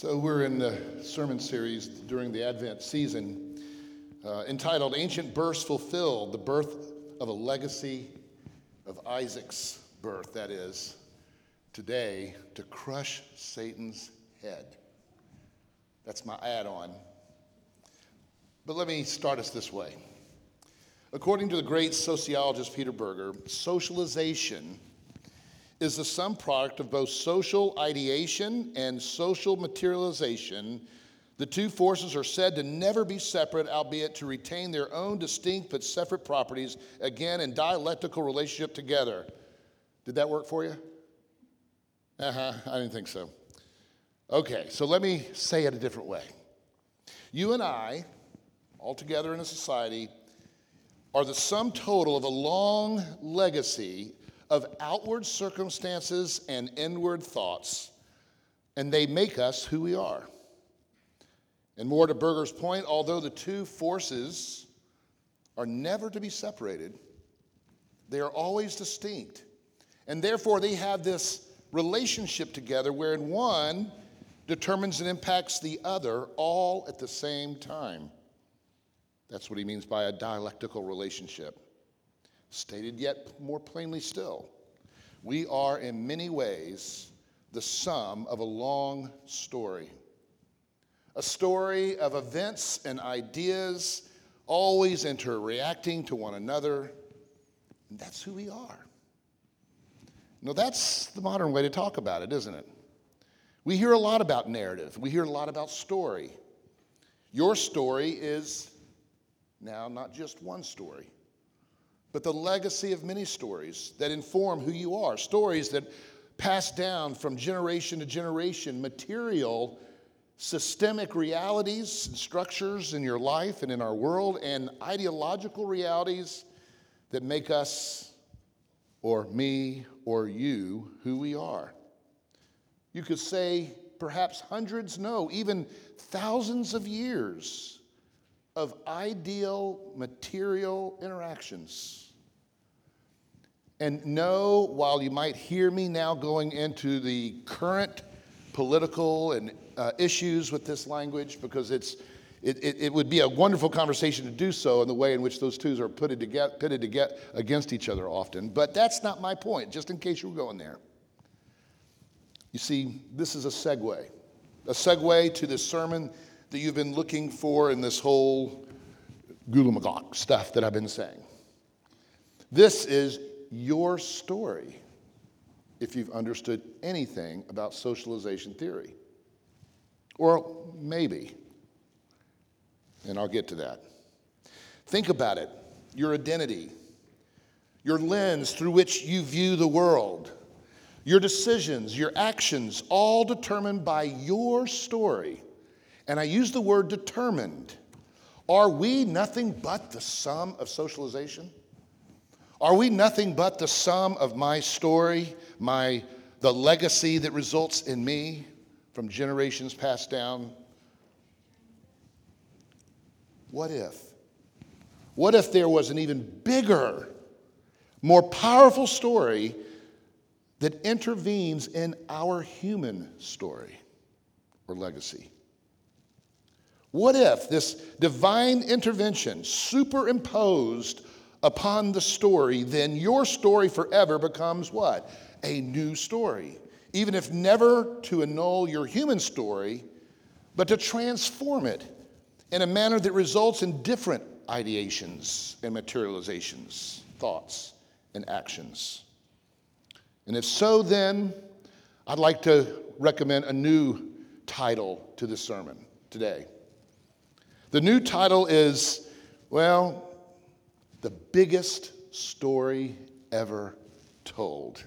So, we're in the sermon series during the Advent season uh, entitled Ancient Births Fulfilled The Birth of a Legacy of Isaac's Birth, that is, today to crush Satan's head. That's my add on. But let me start us this way. According to the great sociologist Peter Berger, socialization is the sum product of both social ideation and social materialization. The two forces are said to never be separate, albeit to retain their own distinct but separate properties, again in dialectical relationship together. Did that work for you? Uh huh, I didn't think so. Okay, so let me say it a different way. You and I, all together in a society, are the sum total of a long legacy of outward circumstances and inward thoughts, and they make us who we are. And more to Berger's point, although the two forces are never to be separated, they are always distinct. And therefore, they have this relationship together wherein one determines and impacts the other all at the same time. That's what he means by a dialectical relationship. Stated yet more plainly still, we are in many ways the sum of a long story. A story of events and ideas always interreacting to one another. And that's who we are. Now, that's the modern way to talk about it, isn't it? We hear a lot about narrative, we hear a lot about story. Your story is now not just one story but the legacy of many stories that inform who you are, stories that pass down from generation to generation, material, systemic realities and structures in your life and in our world, and ideological realities that make us, or me, or you, who we are. You could say perhaps hundreds, no, even thousands of years of ideal material interactions. And no, while you might hear me now going into the current political and uh, issues with this language, because it's, it, it, it, would be a wonderful conversation to do so in the way in which those two are pitted, to get, pitted to get against each other often. But that's not my point, just in case you were going there. You see, this is a segue, a segue to this sermon that you've been looking for in this whole gulamagok stuff that I've been saying. This is your story if you've understood anything about socialization theory. Or maybe, and I'll get to that. Think about it your identity, your lens through which you view the world, your decisions, your actions, all determined by your story and I use the word determined. Are we nothing but the sum of socialization? Are we nothing but the sum of my story, my the legacy that results in me from generations passed down? What if? What if there was an even bigger, more powerful story that intervenes in our human story or legacy? What if this divine intervention superimposed upon the story, then your story forever becomes what? A new story. Even if never to annul your human story, but to transform it in a manner that results in different ideations and materializations, thoughts and actions. And if so, then I'd like to recommend a new title to this sermon today. The new title is, well, the biggest story ever told.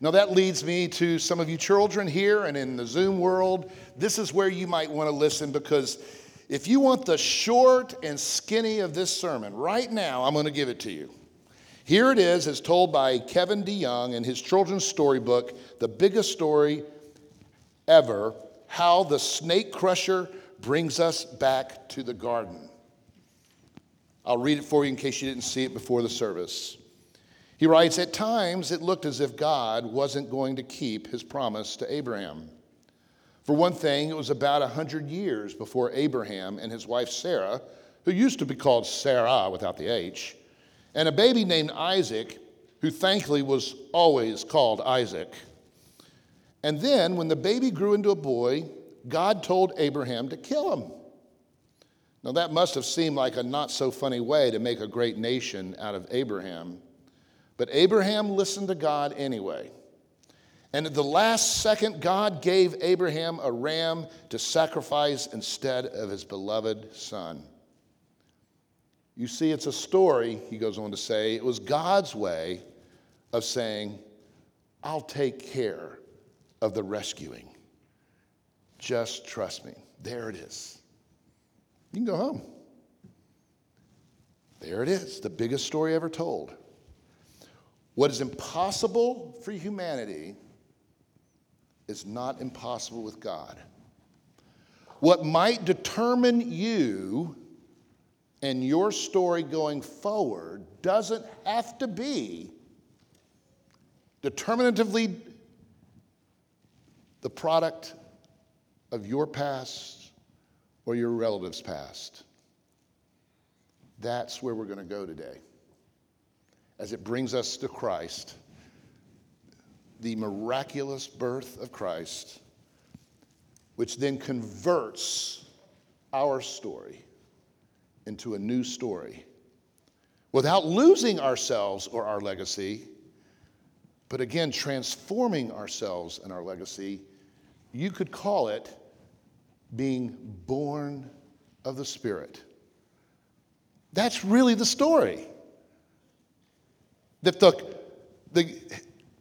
Now, that leads me to some of you children here and in the Zoom world. This is where you might want to listen because if you want the short and skinny of this sermon, right now, I'm going to give it to you. Here it is, as told by Kevin DeYoung in his children's storybook, The Biggest Story Ever How the Snake Crusher brings us back to the garden. I'll read it for you in case you didn't see it before the service. He writes At times, it looked as if God wasn't going to keep his promise to Abraham. For one thing, it was about a hundred years before Abraham and his wife Sarah, who used to be called Sarah without the H, and a baby named Isaac, who thankfully was always called Isaac. And then, when the baby grew into a boy, God told Abraham to kill him. Now, that must have seemed like a not so funny way to make a great nation out of Abraham. But Abraham listened to God anyway. And at the last second, God gave Abraham a ram to sacrifice instead of his beloved son. You see, it's a story, he goes on to say. It was God's way of saying, I'll take care of the rescuing. Just trust me. There it is. You can go home. There it is, the biggest story ever told. What is impossible for humanity is not impossible with God. What might determine you and your story going forward doesn't have to be determinatively the product of your past or your relatives' past. That's where we're going to go today. As it brings us to Christ, the miraculous birth of Christ, which then converts our story into a new story without losing ourselves or our legacy, but again, transforming ourselves and our legacy you could call it being born of the Spirit. That's really the story. That the, the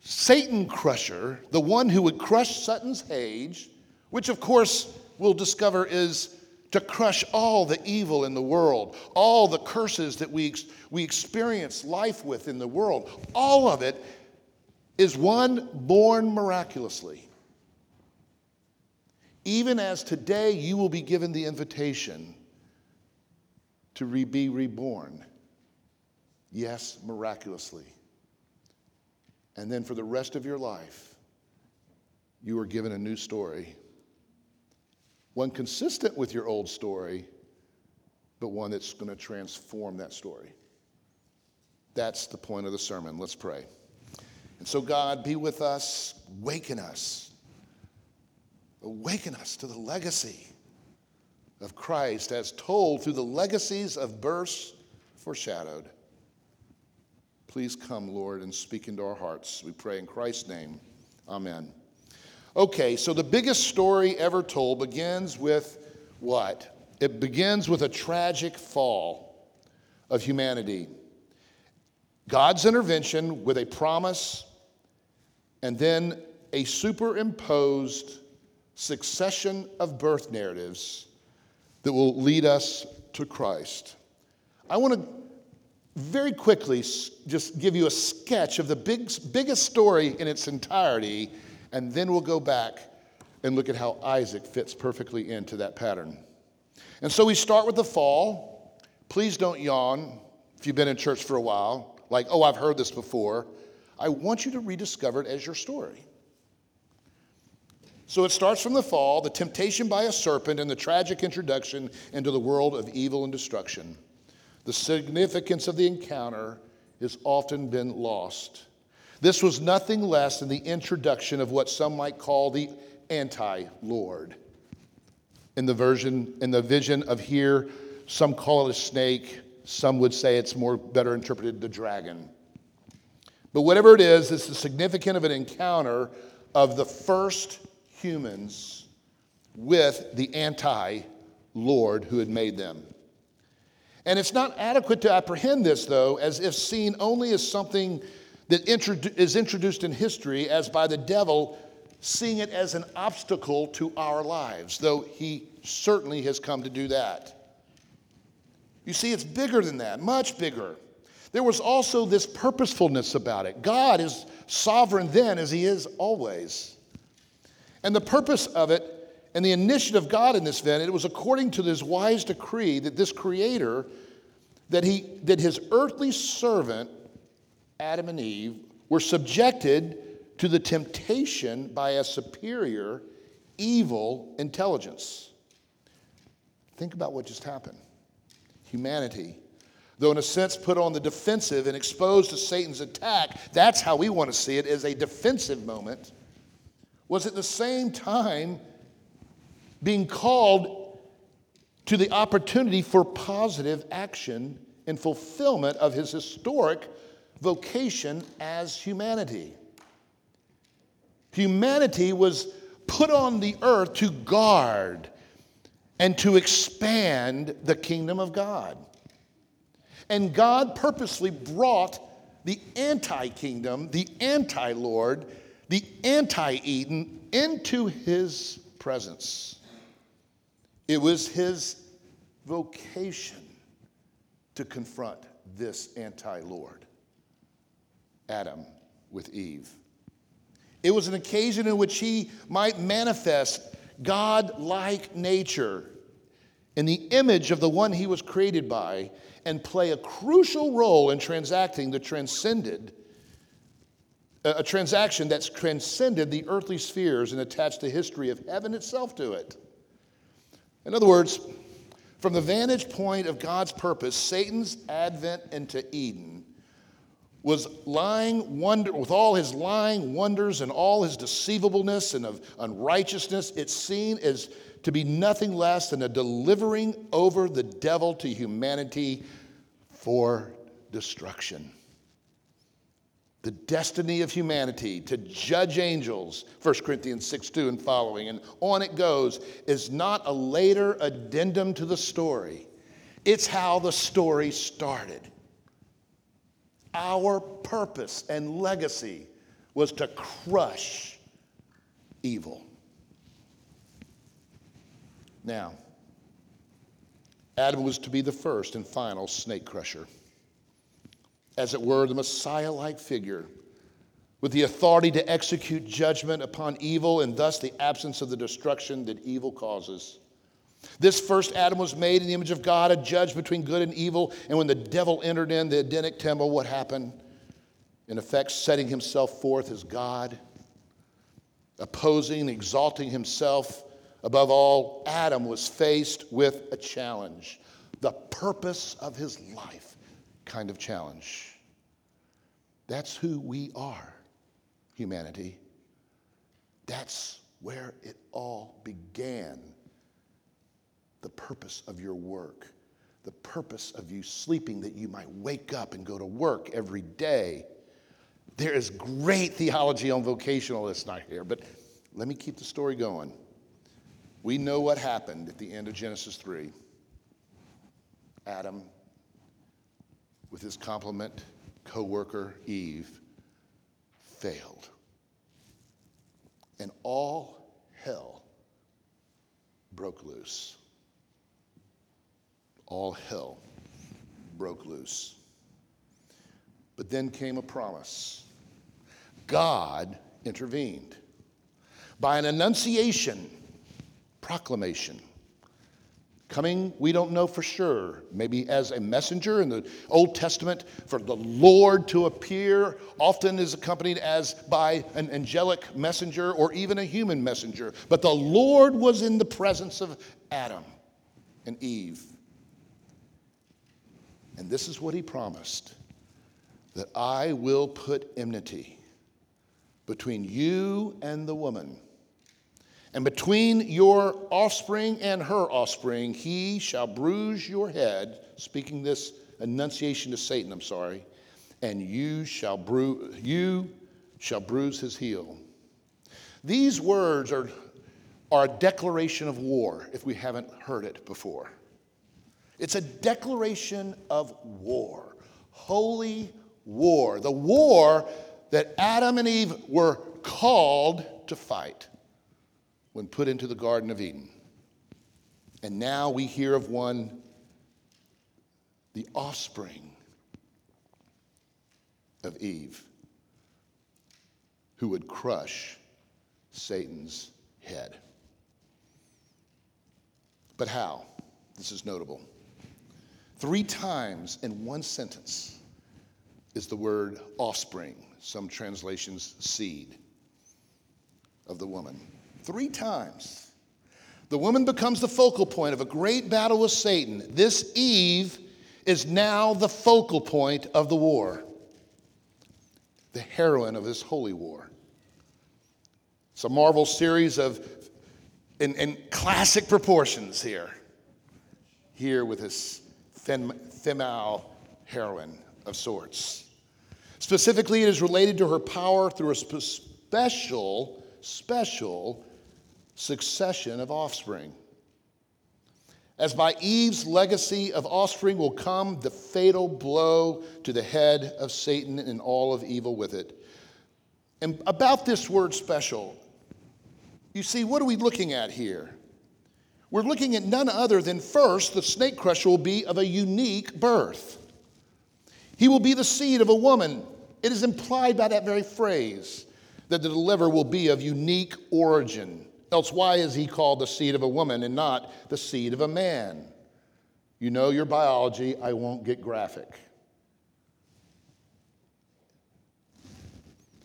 Satan crusher, the one who would crush Satan's Hage, which of course we'll discover is to crush all the evil in the world, all the curses that we, we experience life with in the world, all of it is one born miraculously even as today you will be given the invitation to re- be reborn. Yes, miraculously. And then for the rest of your life, you are given a new story. One consistent with your old story, but one that's going to transform that story. That's the point of the sermon. Let's pray. And so, God, be with us, waken us awaken us to the legacy of Christ as told through the legacies of births foreshadowed. Please come, Lord, and speak into our hearts. We pray in Christ's name. Amen. Okay, so the biggest story ever told begins with what? It begins with a tragic fall of humanity. God's intervention with a promise and then a superimposed succession of birth narratives that will lead us to Christ. I want to very quickly just give you a sketch of the big, biggest story in its entirety, and then we'll go back and look at how Isaac fits perfectly into that pattern. And so we start with the fall. Please don't yawn if you've been in church for a while, like, oh, I've heard this before. I want you to rediscover it as your story. So it starts from the fall, the temptation by a serpent, and the tragic introduction into the world of evil and destruction. The significance of the encounter has often been lost. This was nothing less than the introduction of what some might call the anti Lord. In the version, in the vision of here, some call it a snake, some would say it's more better interpreted the dragon. But whatever it is, it's the significance of an encounter of the first humans with the anti Lord who had made them. And it's not adequate to apprehend this, though, as if seen only as something that is introduced in history as by the devil, seeing it as an obstacle to our lives, though he certainly has come to do that. You see, it's bigger than that, much bigger. There was also this purposefulness about it. God is sovereign then as he is always. And the purpose of it and the initiative of God in this event, it was according to this wise decree that this creator, that he that his earthly servant, Adam and Eve, were subjected to the temptation by a superior, evil intelligence. Think about what just happened. Humanity, though in a sense put on the defensive and exposed to Satan's attack, that's how we want to see it as a defensive moment, was at the same time being called to the opportunity for positive action in fulfillment of his historic vocation as humanity. Humanity was put on the earth to guard and to expand the kingdom of God. And God purposely brought the anti kingdom, the anti Lord, the anti Eden into his presence. It was his vocation to confront this anti Lord, Adam with Eve. It was an occasion in which he might manifest God like nature in the image of the one he was created by and play a crucial role in transacting the transcended a transaction that's transcended the earthly spheres and attached the history of heaven itself to it. In other words, from the vantage point of God's purpose, Satan's advent into Eden was lying wonder with all his lying wonders and all his deceivableness and of unrighteousness it's seen as to be nothing less than a delivering over the devil to humanity for destruction the destiny of humanity to judge angels 1 corinthians 6 2 and following and on it goes is not a later addendum to the story it's how the story started our purpose and legacy was to crush evil. Now, Adam was to be the first and final snake crusher. As it were, the Messiah like figure with the authority to execute judgment upon evil and thus the absence of the destruction that evil causes. This first Adam was made in the image of God, a judge between good and evil. And when the devil entered in the Edenic temple, what happened? In effect, setting himself forth as God, opposing, exalting himself above all, Adam was faced with a challenge the purpose of his life kind of challenge. That's who we are, humanity. That's where it all began the purpose of your work, the purpose of you sleeping that you might wake up and go to work every day. There is great theology on vocationalists not here, but let me keep the story going. We know what happened at the end of Genesis 3. Adam, with his compliment co worker Eve, failed. And all hell broke loose all hell broke loose. But then came a promise. God intervened by an annunciation, proclamation. Coming, we don't know for sure, maybe as a messenger in the Old Testament, for the Lord to appear often is accompanied as by an angelic messenger or even a human messenger. But the Lord was in the presence of Adam and Eve and this is what he promised that I will put enmity between you and the woman. And between your offspring and her offspring, he shall bruise your head, speaking this annunciation to Satan, I'm sorry, and you shall bruise you shall bruise his heel. These words are, are a declaration of war, if we haven't heard it before. It's a declaration of war, holy war, the war that Adam and Eve were called to fight when put into the Garden of Eden. And now we hear of one, the offspring of Eve, who would crush Satan's head. But how? This is notable. Three times in one sentence is the word offspring, some translations, seed of the woman. Three times. The woman becomes the focal point of a great battle with Satan. This Eve is now the focal point of the war, the heroine of this holy war. It's a Marvel series of in, in classic proportions here. Here with this fem, female heroine of sorts. Specifically, it is related to her power through a special, special succession of offspring. As by Eve's legacy of offspring will come the fatal blow to the head of Satan and all of evil with it. And about this word special, you see, what are we looking at here? We're looking at none other than first, the snake crusher will be of a unique birth. He will be the seed of a woman. It is implied by that very phrase that the deliverer will be of unique origin. Else, why is he called the seed of a woman and not the seed of a man? You know your biology, I won't get graphic.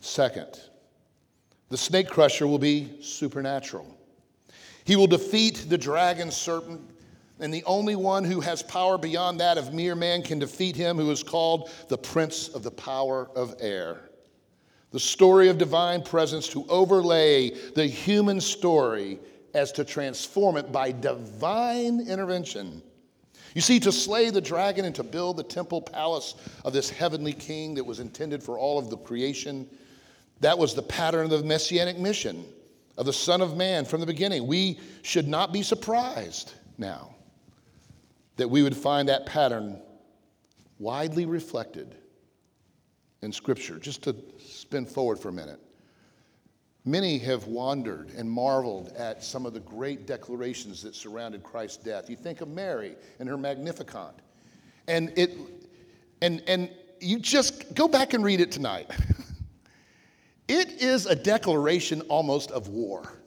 Second, the snake crusher will be supernatural. He will defeat the dragon serpent, and the only one who has power beyond that of mere man can defeat him who is called the prince of the power of air. The story of divine presence to overlay the human story as to transform it by divine intervention. You see, to slay the dragon and to build the temple palace of this heavenly king that was intended for all of the creation that was the pattern of the messianic mission of the Son of Man from the beginning. We should not be surprised now that we would find that pattern widely reflected in Scripture. Just to spin forward for a minute. Many have wandered and marveled at some of the great declarations that surrounded Christ's death. You think of Mary and her Magnificat. And it and and you just go back and read it tonight. It is a declaration almost of war.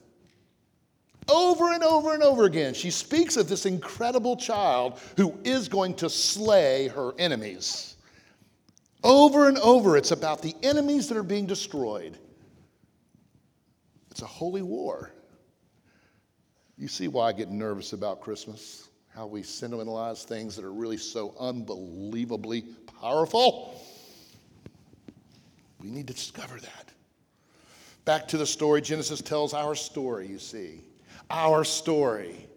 Over and over and over again, she speaks of this incredible child who is going to slay her enemies. Over and over, it's about the enemies that are being destroyed. It's a holy war. You see why I get nervous about Christmas? How we sentimentalize things that are really so unbelievably powerful. We need to discover that. Back to the story, Genesis tells our story, you see. Our story.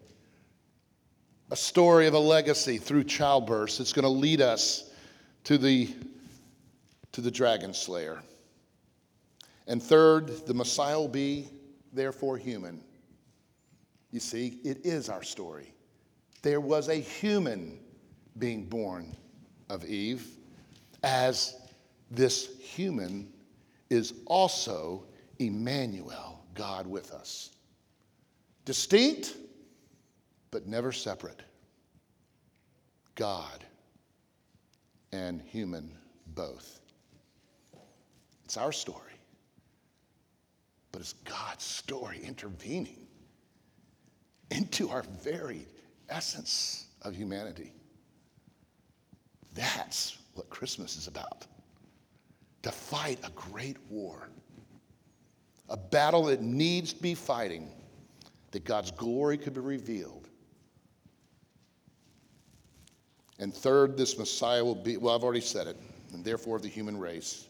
A story of a legacy through childbirth. It's going to lead us to the, to the dragon slayer. And third, the Messiah will be therefore human. You see, it is our story. There was a human being born of Eve, as this human is also Emmanuel, God with us. Distinct, but never separate. God and human both. It's our story, but it's God's story intervening into our very essence of humanity. That's what Christmas is about to fight a great war a battle that needs to be fighting, that God's glory could be revealed. And third, this Messiah will be, well, I've already said it, and therefore the human race.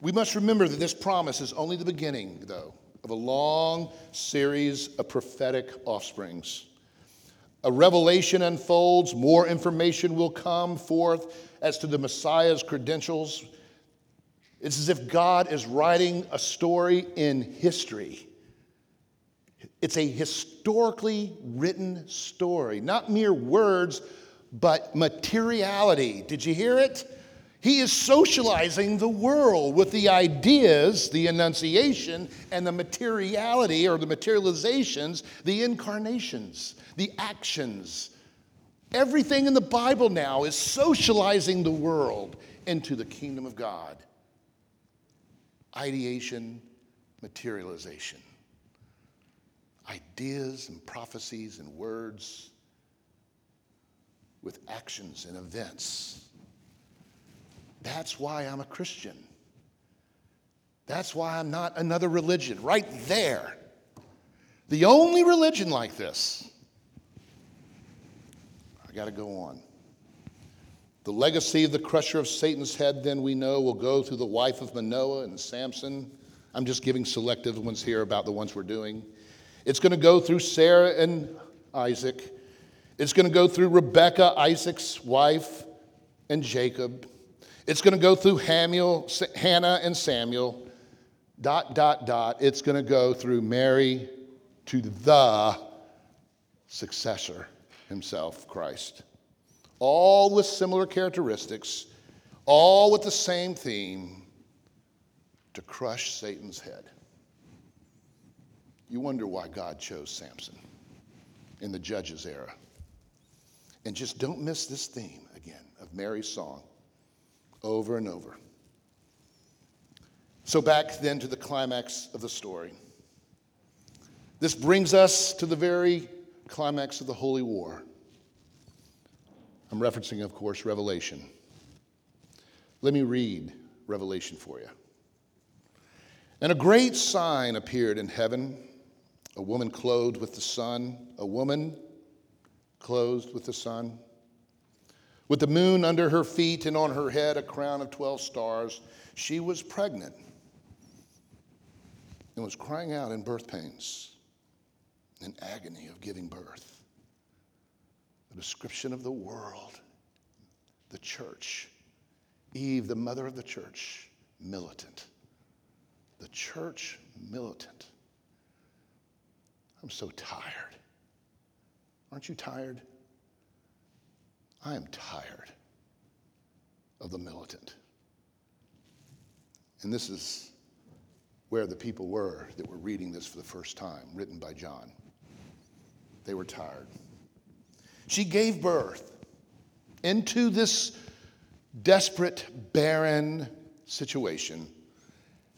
We must remember that this promise is only the beginning, though, of a long series of prophetic offsprings. A revelation unfolds, more information will come forth as to the Messiah's credentials it's as if God is writing a story in history. It's a historically written story, not mere words, but materiality. Did you hear it? He is socializing the world with the ideas, the annunciation, and the materiality or the materializations, the incarnations, the actions. Everything in the Bible now is socializing the world into the kingdom of God ideation, materialization. Ideas and prophecies and words with actions and events. That's why I'm a Christian. That's why I'm not another religion. Right there. The only religion like this. I got to go on. The legacy of the crusher of Satan's head, then we know, will go through the wife of Manoah and Samson. I'm just giving selective ones here about the ones we're doing. It's going to go through Sarah and Isaac. It's going to go through Rebecca, Isaac's wife, and Jacob. It's going to go through Hannah and Samuel. Dot, dot, dot. It's going to go through Mary to the successor himself, Christ. All with similar characteristics, all with the same theme to crush Satan's head. You wonder why God chose Samson in the Judges era. And just don't miss this theme again of Mary's song over and over. So, back then to the climax of the story. This brings us to the very climax of the Holy War. I'm referencing, of course, Revelation. Let me read Revelation for you. And a great sign appeared in heaven a woman clothed with the sun, a woman clothed with the sun, with the moon under her feet and on her head a crown of 12 stars. She was pregnant and was crying out in birth pains in agony of giving birth. The description of the world, the church, Eve, the mother of the church, militant. The church, militant. I'm so tired. Aren't you tired? I am tired of the militant. And this is where the people were that were reading this for the first time, written by John. They were tired. She gave birth into this desperate, barren situation.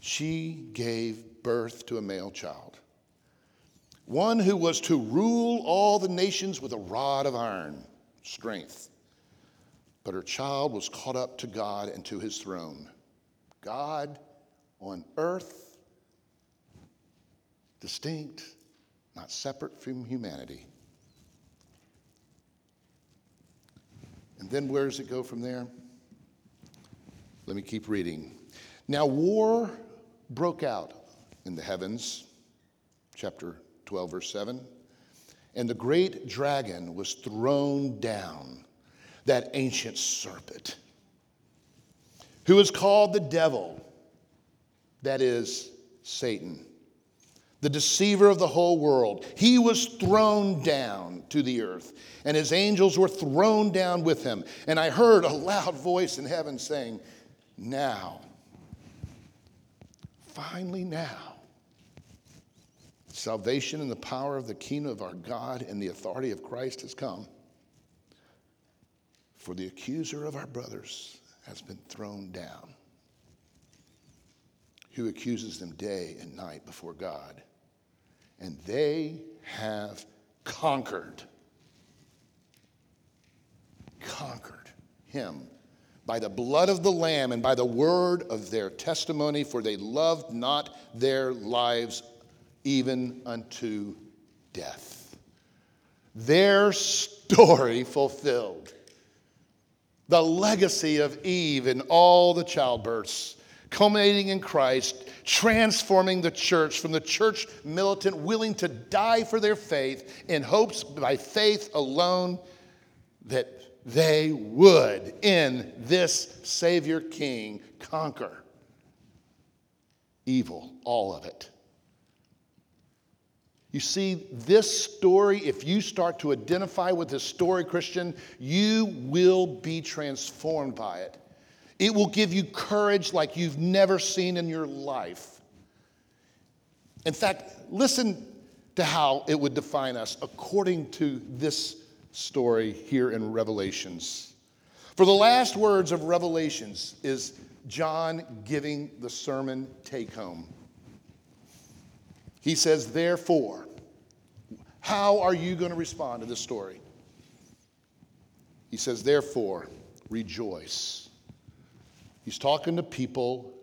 She gave birth to a male child one who was to rule all the nations with a rod of iron, strength. But her child was caught up to God and to his throne. God on earth, distinct, not separate from humanity. And then where does it go from there? Let me keep reading. Now, war broke out in the heavens, chapter 12, verse 7. And the great dragon was thrown down, that ancient serpent, who is called the devil, that is Satan, the deceiver of the whole world. He was thrown down to the earth, and his angels were thrown down with him. And I heard a loud voice in heaven saying, Now, finally, now Salvation and the power of the kingdom of our God and the authority of Christ has come. For the accuser of our brothers has been thrown down, who accuses them day and night before God. And they have conquered. Conquered him by the blood of the Lamb and by the word of their testimony, for they loved not their lives even unto death. Their story fulfilled. The legacy of Eve and all the childbirths, culminating in Christ, transforming the church from the church militant willing to die for their faith in hopes by faith alone that they would, in this Savior King, conquer evil, all of it. You see, this story, if you start to identify with this story, Christian, you will be transformed by it. It will give you courage like you've never seen in your life. In fact, listen to how it would define us according to this story here in Revelations. For the last words of Revelations is John giving the sermon take home. He says, Therefore, how are you going to respond to this story? He says, Therefore, rejoice. He's talking to people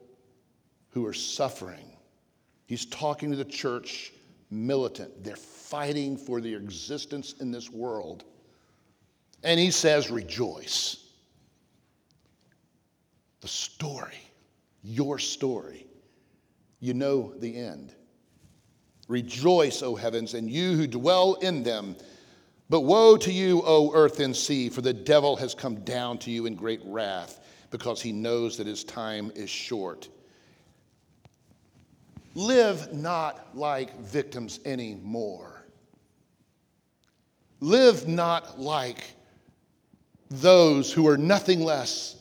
who are suffering. He's talking to the church militant. They're fighting for their existence in this world. And he says, Rejoice. The story, your story, you know the end. Rejoice, O heavens, and you who dwell in them. But woe to you, O earth and sea, for the devil has come down to you in great wrath, because he knows that his time is short. Live not like victims anymore. Live not like those who are nothing less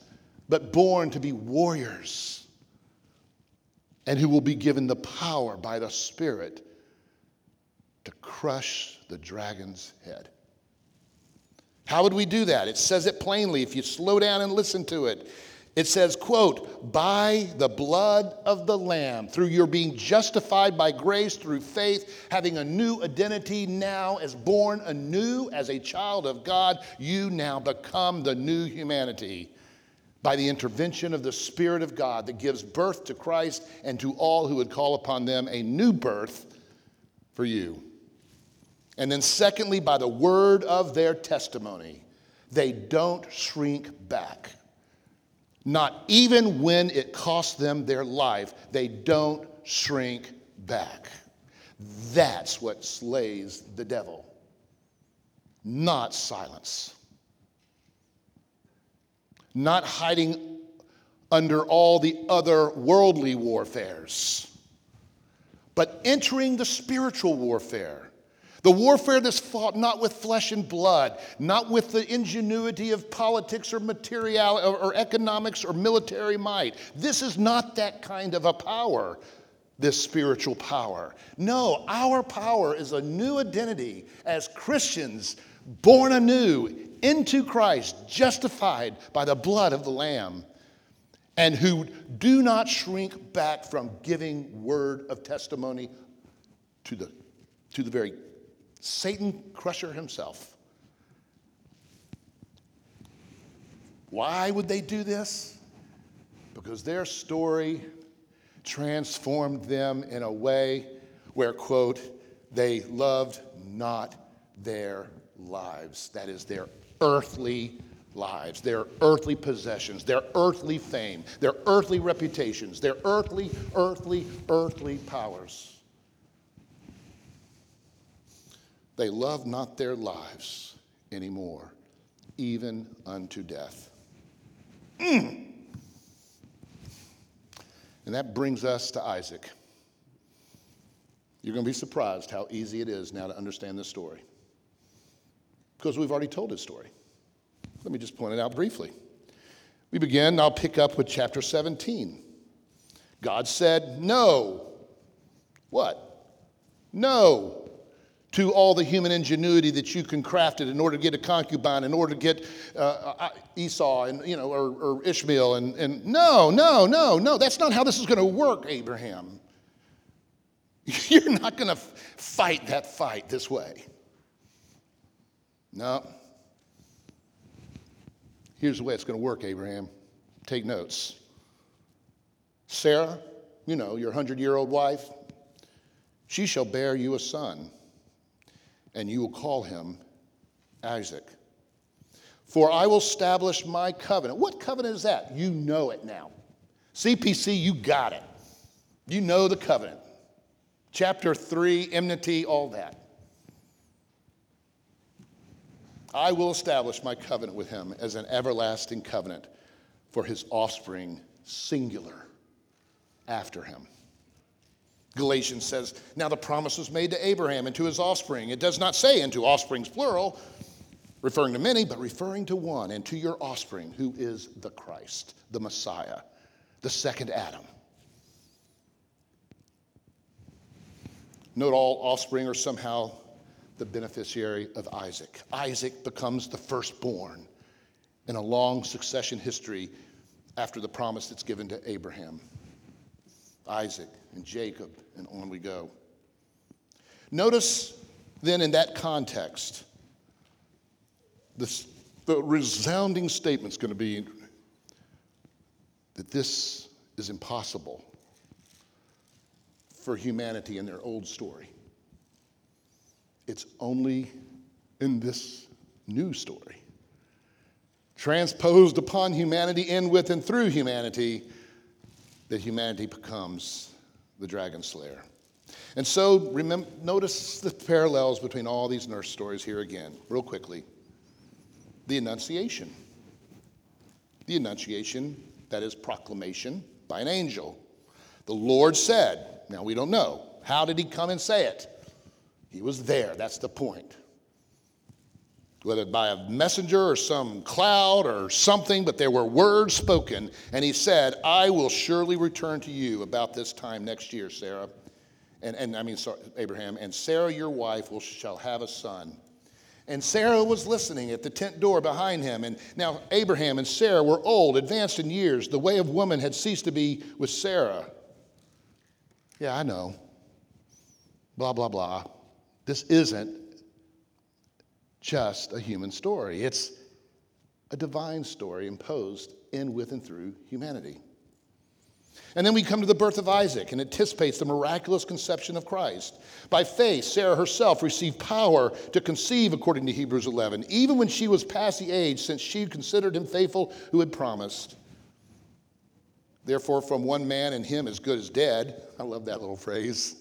but born to be warriors and who will be given the power by the Spirit to crush the dragon's head. How would we do that? It says it plainly if you slow down and listen to it. It says, quote, by the blood of the Lamb, through your being justified by grace through faith, having a new identity now as born anew as a child of God, you now become the new humanity by the intervention of the Spirit of God that gives birth to Christ and to all who would call upon them a new birth for you. And then, secondly, by the word of their testimony, they don't shrink back. Not even when it costs them their life, they don't shrink back. That's what slays the devil, not silence. Not hiding under all the other worldly warfares, but entering the spiritual warfare the warfare that's fought not with flesh and blood, not with the ingenuity of politics or material or, or economics or military might. This is not that kind of a power this spiritual power. No, our power is a new identity as Christians born anew into Christ, justified by the blood of the Lamb, and who do not shrink back from giving word of testimony to the, to the very Satan crusher himself. Why would they do this? Because their story transformed them in a way where, quote, they loved not their lives. That is, their earthly lives, their earthly possessions, their earthly fame, their earthly reputations, their earthly, earthly, earthly powers. They love not their lives anymore, even unto death. Mm. And that brings us to Isaac. You're going to be surprised how easy it is now to understand this story. Because we've already told his story. Let me just point it out briefly. We begin, I'll pick up with chapter 17. God said, No. What? No to all the human ingenuity that you can craft it in order to get a concubine, in order to get uh, uh, Esau and you know or, or Ishmael and, and no, no, no, no. That's not how this is going to work, Abraham. You're not going to fight that fight this way. No. Here's the way it's going to work, Abraham. Take notes. Sarah, you know, your hundred year old wife, she shall bear you a son and you will call him Isaac. For I will establish my covenant. What covenant is that? You know it now. CPC, you got it. You know the covenant. Chapter 3, enmity, all that. I will establish my covenant with him as an everlasting covenant for his offspring, singular, after him. Galatians says, Now the promise was made to Abraham and to his offspring. It does not say into offsprings plural, referring to many, but referring to one, and to your offspring, who is the Christ, the Messiah, the second Adam. Note all offspring are somehow the beneficiary of Isaac. Isaac becomes the firstborn in a long succession history after the promise that's given to Abraham. Isaac and Jacob, and on we go. Notice then in that context, this, the resounding statement is going to be that this is impossible for humanity in their old story. It's only in this new story, transposed upon humanity, in, with, and through humanity, that humanity becomes the dragon slayer. And so, remember, notice the parallels between all these nurse stories here again, real quickly. The Annunciation. The Annunciation, that is proclamation by an angel. The Lord said, now we don't know. How did he come and say it? He was there. That's the point. Whether by a messenger or some cloud or something, but there were words spoken. And he said, I will surely return to you about this time next year, Sarah. And, and I mean, sorry, Abraham, and Sarah, your wife, will, shall have a son. And Sarah was listening at the tent door behind him. And now Abraham and Sarah were old, advanced in years. The way of woman had ceased to be with Sarah. Yeah, I know. Blah, blah, blah. This isn't just a human story, it's a divine story imposed in, with, and through humanity. And then we come to the birth of Isaac and anticipates the miraculous conception of Christ. By faith, Sarah herself received power to conceive, according to Hebrews 11, even when she was past the age, since she considered him faithful who had promised. Therefore, from one man and him as good as dead, I love that little phrase.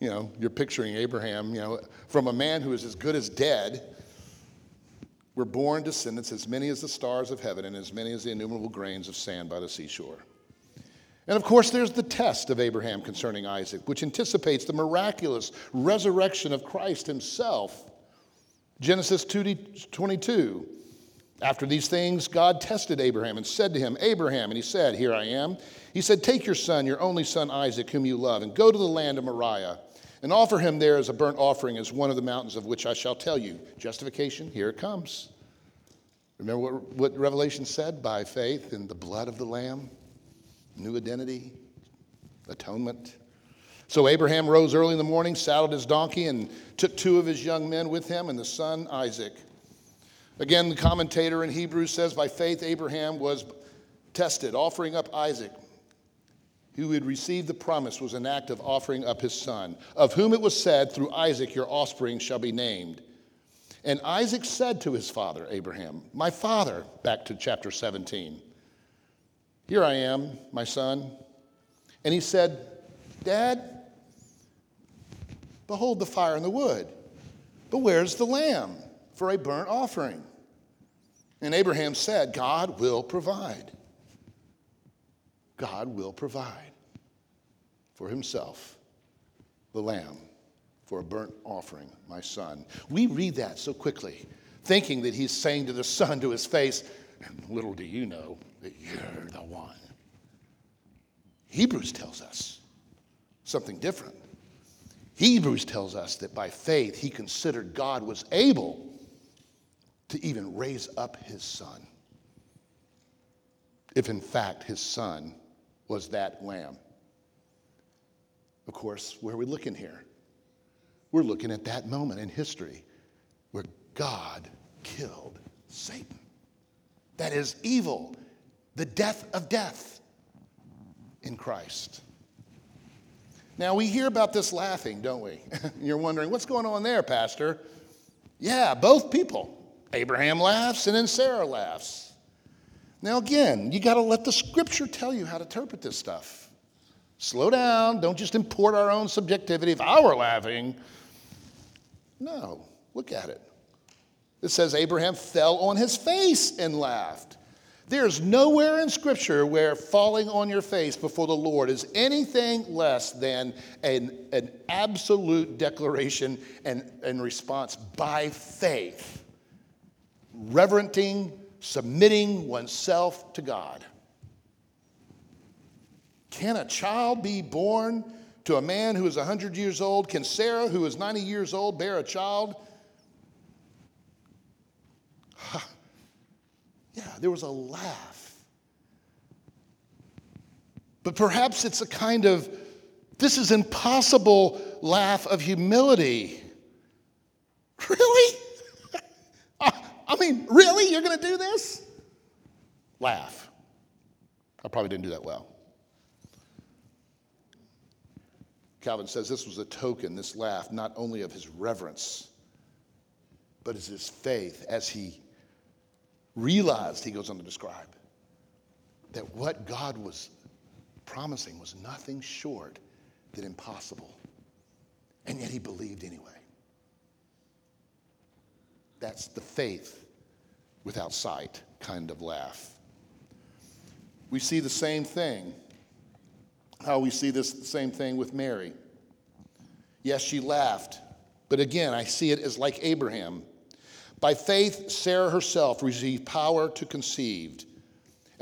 You know, you're picturing Abraham, you know, from a man who is as good as dead, were born descendants as many as the stars of heaven and as many as the innumerable grains of sand by the seashore. And of course, there's the test of Abraham concerning Isaac, which anticipates the miraculous resurrection of Christ himself. Genesis 22. After these things, God tested Abraham and said to him, Abraham, and he said, Here I am. He said, Take your son, your only son Isaac, whom you love, and go to the land of Moriah, and offer him there as a burnt offering as one of the mountains of which I shall tell you. Justification, here it comes. Remember what, what Revelation said? By faith in the blood of the Lamb new identity, atonement. So Abraham rose early in the morning, saddled his donkey, and took two of his young men with him and the son Isaac. Again, the commentator in Hebrews says, By faith, Abraham was tested, offering up Isaac. Who had received the promise was an act of offering up his son, of whom it was said, Through Isaac your offspring shall be named. And Isaac said to his father, Abraham, My father, back to chapter 17. Here I am, my son. And he said, Dad, behold the fire and the wood, but where's the lamb for a burnt offering? And Abraham said, God will provide. God will provide for himself the lamb for a burnt offering, my son. We read that so quickly, thinking that he's saying to the son to his face, and little do you know that you're the one. Hebrews tells us something different. Hebrews tells us that by faith he considered God was able to even raise up his son. If in fact his son was that lamb. Of course, where are we looking here? We're looking at that moment in history where God killed Satan. That is evil, the death of death in Christ. Now, we hear about this laughing, don't we? You're wondering, what's going on there, Pastor? Yeah, both people. Abraham laughs and then Sarah laughs. Now, again, you got to let the scripture tell you how to interpret this stuff. Slow down. Don't just import our own subjectivity. If I were laughing, no, look at it. It says Abraham fell on his face and laughed. There's nowhere in Scripture where falling on your face before the Lord is anything less than an, an absolute declaration and, and response by faith, reverenting, submitting oneself to God. Can a child be born to a man who is 100 years old? Can Sarah, who is 90 years old, bear a child? Yeah, there was a laugh. But perhaps it's a kind of, this is impossible laugh of humility. Really? I mean, really? You're going to do this? Laugh. I probably didn't do that well. Calvin says this was a token, this laugh, not only of his reverence, but as his faith, as he realized, he goes on to describe, that what God was promising was nothing short than impossible. And yet he believed anyway. That's the faith without sight kind of laugh. We see the same thing, how we see this same thing with Mary. Yes, she laughed, but again, I see it as like Abraham. By faith, Sarah herself received power to conceive.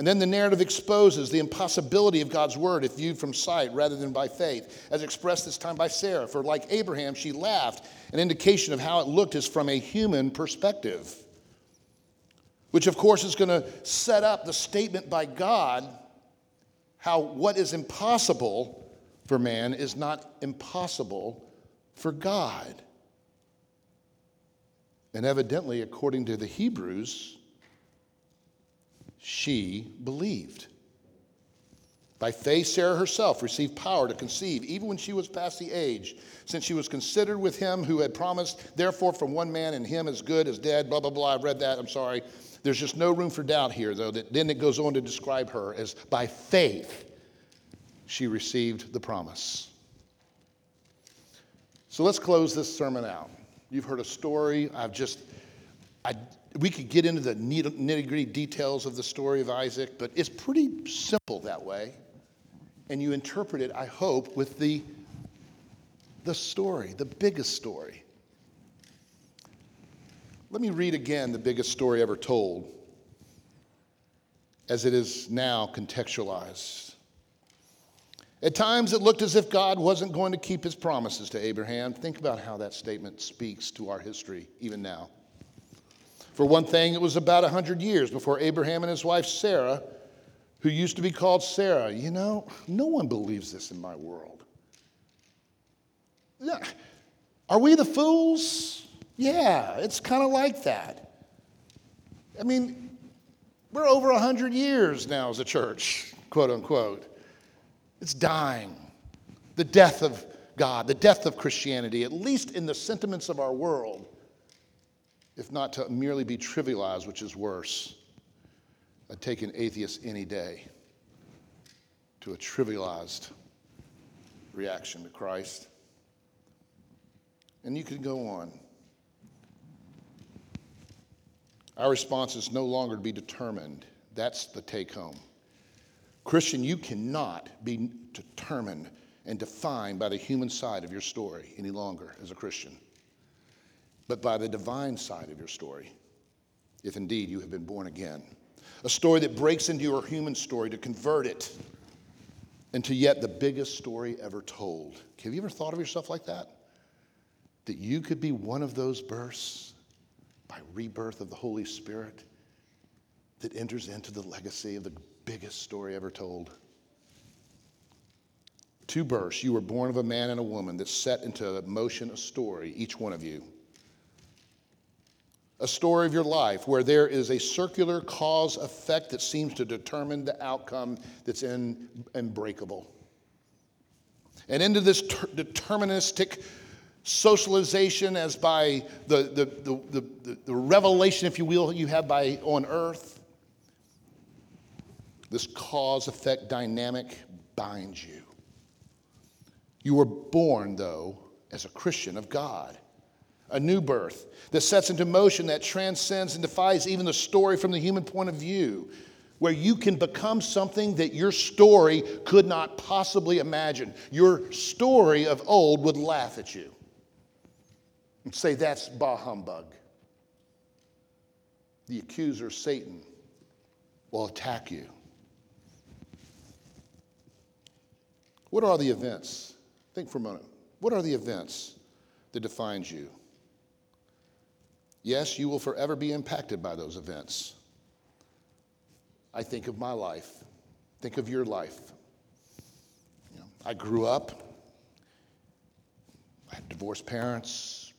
And then the narrative exposes the impossibility of God's word if viewed from sight rather than by faith, as expressed this time by Sarah. For like Abraham, she laughed. An indication of how it looked is from a human perspective, which of course is going to set up the statement by God how what is impossible for man is not impossible for God. And evidently, according to the Hebrews, she believed. By faith, Sarah herself received power to conceive, even when she was past the age, since she was considered with him who had promised, therefore, from one man and him as good as dead, blah, blah, blah. I've read that, I'm sorry. There's just no room for doubt here, though, that then it goes on to describe her as by faith she received the promise. So let's close this sermon out. You've heard a story. I've just, I we could get into the nitty gritty details of the story of Isaac, but it's pretty simple that way. And you interpret it, I hope, with the, the story, the biggest story. Let me read again the biggest story ever told as it is now contextualized. At times, it looked as if God wasn't going to keep his promises to Abraham. Think about how that statement speaks to our history, even now. For one thing, it was about 100 years before Abraham and his wife Sarah, who used to be called Sarai, you know, no one believes this in my world. Are we the fools? Yeah, it's kind of like that. I mean, we're over 100 years now as a church, quote unquote. It's dying. The death of God, the death of Christianity, at least in the sentiments of our world if not to merely be trivialized, which is worse. I'd take an atheist any day to a trivialized reaction to Christ. And you can go on. Our response is no longer to be determined. That's the take home. Christian, you cannot be determined and defined by the human side of your story any longer as a Christian but by the divine side of your story, if indeed you have been born again. A story that breaks into your human story to convert it into yet the biggest story ever told. Have you ever thought of yourself like that? That you could be one of those births by rebirth of the Holy Spirit that enters into the legacy of the biggest story ever told. Two births. You were born of a man and a woman that set into motion a story, each one of you a story of your life where there is a circular cause effect that seems to determine the outcome that's in, unbreakable. And into this ter- deterministic socialization as by the, the, the, the, the revelation, if you will, you have by on earth, this cause effect dynamic binds you. You were born, though, as a Christian of God a new birth that sets into motion, that transcends and defies even the story from the human point of view, where you can become something that your story could not possibly imagine. Your story of old would laugh at you and say, That's bah humbug. The accuser, Satan, will attack you. What are the events? Think for a moment. What are the events that defines you? Yes, you will forever be impacted by those events. I think of my life. Think of your life. You know, I grew up. I had divorced parents.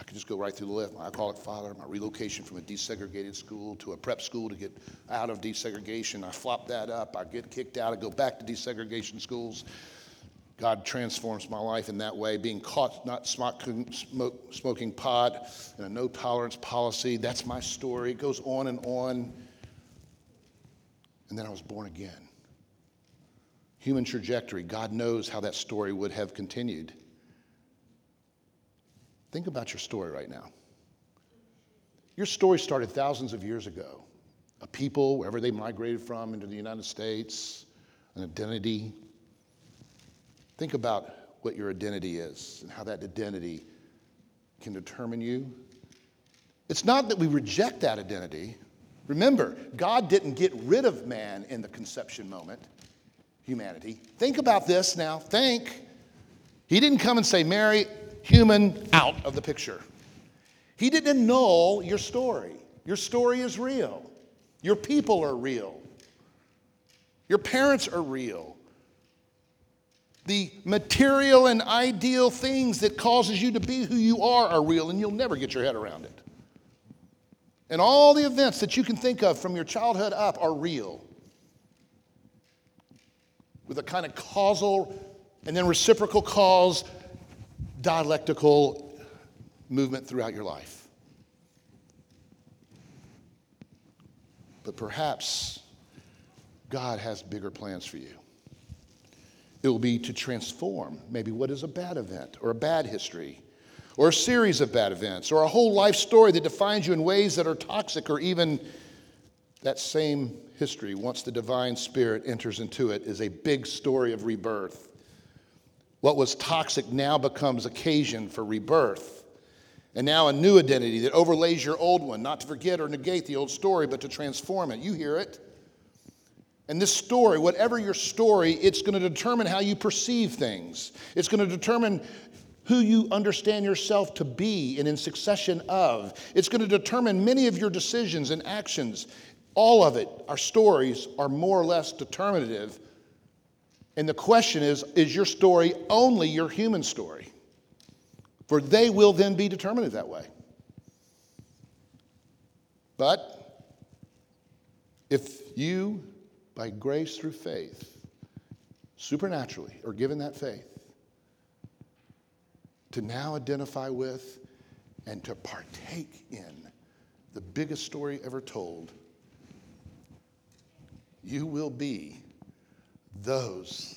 I could just go right through the list. My alcoholic father. My relocation from a desegregated school to a prep school to get out of desegregation. I flop that up. I get kicked out. I go back to desegregation schools. God transforms my life in that way, being caught not smoke, smoking pot and a no tolerance policy. That's my story. It goes on and on. And then I was born again. Human trajectory, God knows how that story would have continued. Think about your story right now. Your story started thousands of years ago. A people, wherever they migrated from into the United States, an identity. Think about what your identity is and how that identity can determine you. It's not that we reject that identity. Remember, God didn't get rid of man in the conception moment, humanity. Think about this now. Think. He didn't come and say, Mary, human, out of the picture. He didn't annul your story. Your story is real. Your people are real. Your parents are real. The material and ideal things that causes you to be who you are are real, and you'll never get your head around it. And all the events that you can think of from your childhood up are real. With a kind of causal and then reciprocal cause, dialectical movement throughout your life. But perhaps God has bigger plans for you. It will be to transform maybe what is a bad event or a bad history or a series of bad events or a whole life story that defines you in ways that are toxic or even that same history, once the divine spirit enters into it, is a big story of rebirth. What was toxic now becomes occasion for rebirth. And now a new identity that overlays your old one, not to forget or negate the old story, but to transform it. You hear it. And this story, whatever your story, it's going to determine how you perceive things. It's going to determine who you understand yourself to be and in succession of. It's going to determine many of your decisions and actions. All of it, our stories, are more or less determinative. And the question is is your story only your human story? For they will then be determinative that way. But if you by grace through faith, supernaturally, or given that faith, to now identify with and to partake in the biggest story ever told, you will be those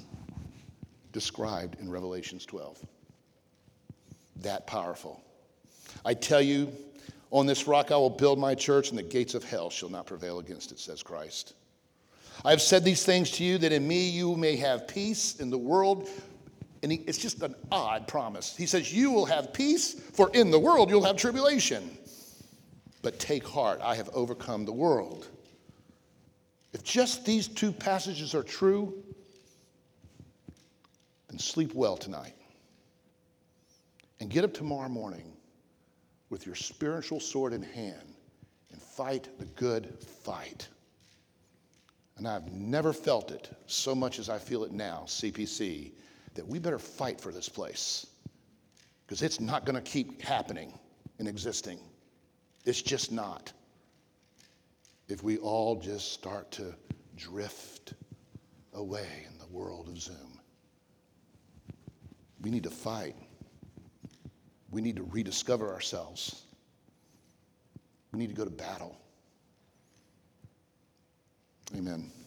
described in Revelations 12. That powerful. I tell you, on this rock I will build my church, and the gates of hell shall not prevail against it, says Christ. I have said these things to you that in me you may have peace in the world. And he, it's just an odd promise. He says, You will have peace, for in the world you'll have tribulation. But take heart, I have overcome the world. If just these two passages are true, then sleep well tonight. And get up tomorrow morning with your spiritual sword in hand and fight the good fight. And I've never felt it so much as I feel it now, CPC, that we better fight for this place because it's not going to keep happening and existing. It's just not. If we all just start to drift away in the world of Zoom, we need to fight. We need to rediscover ourselves. We need to go to battle. Amen.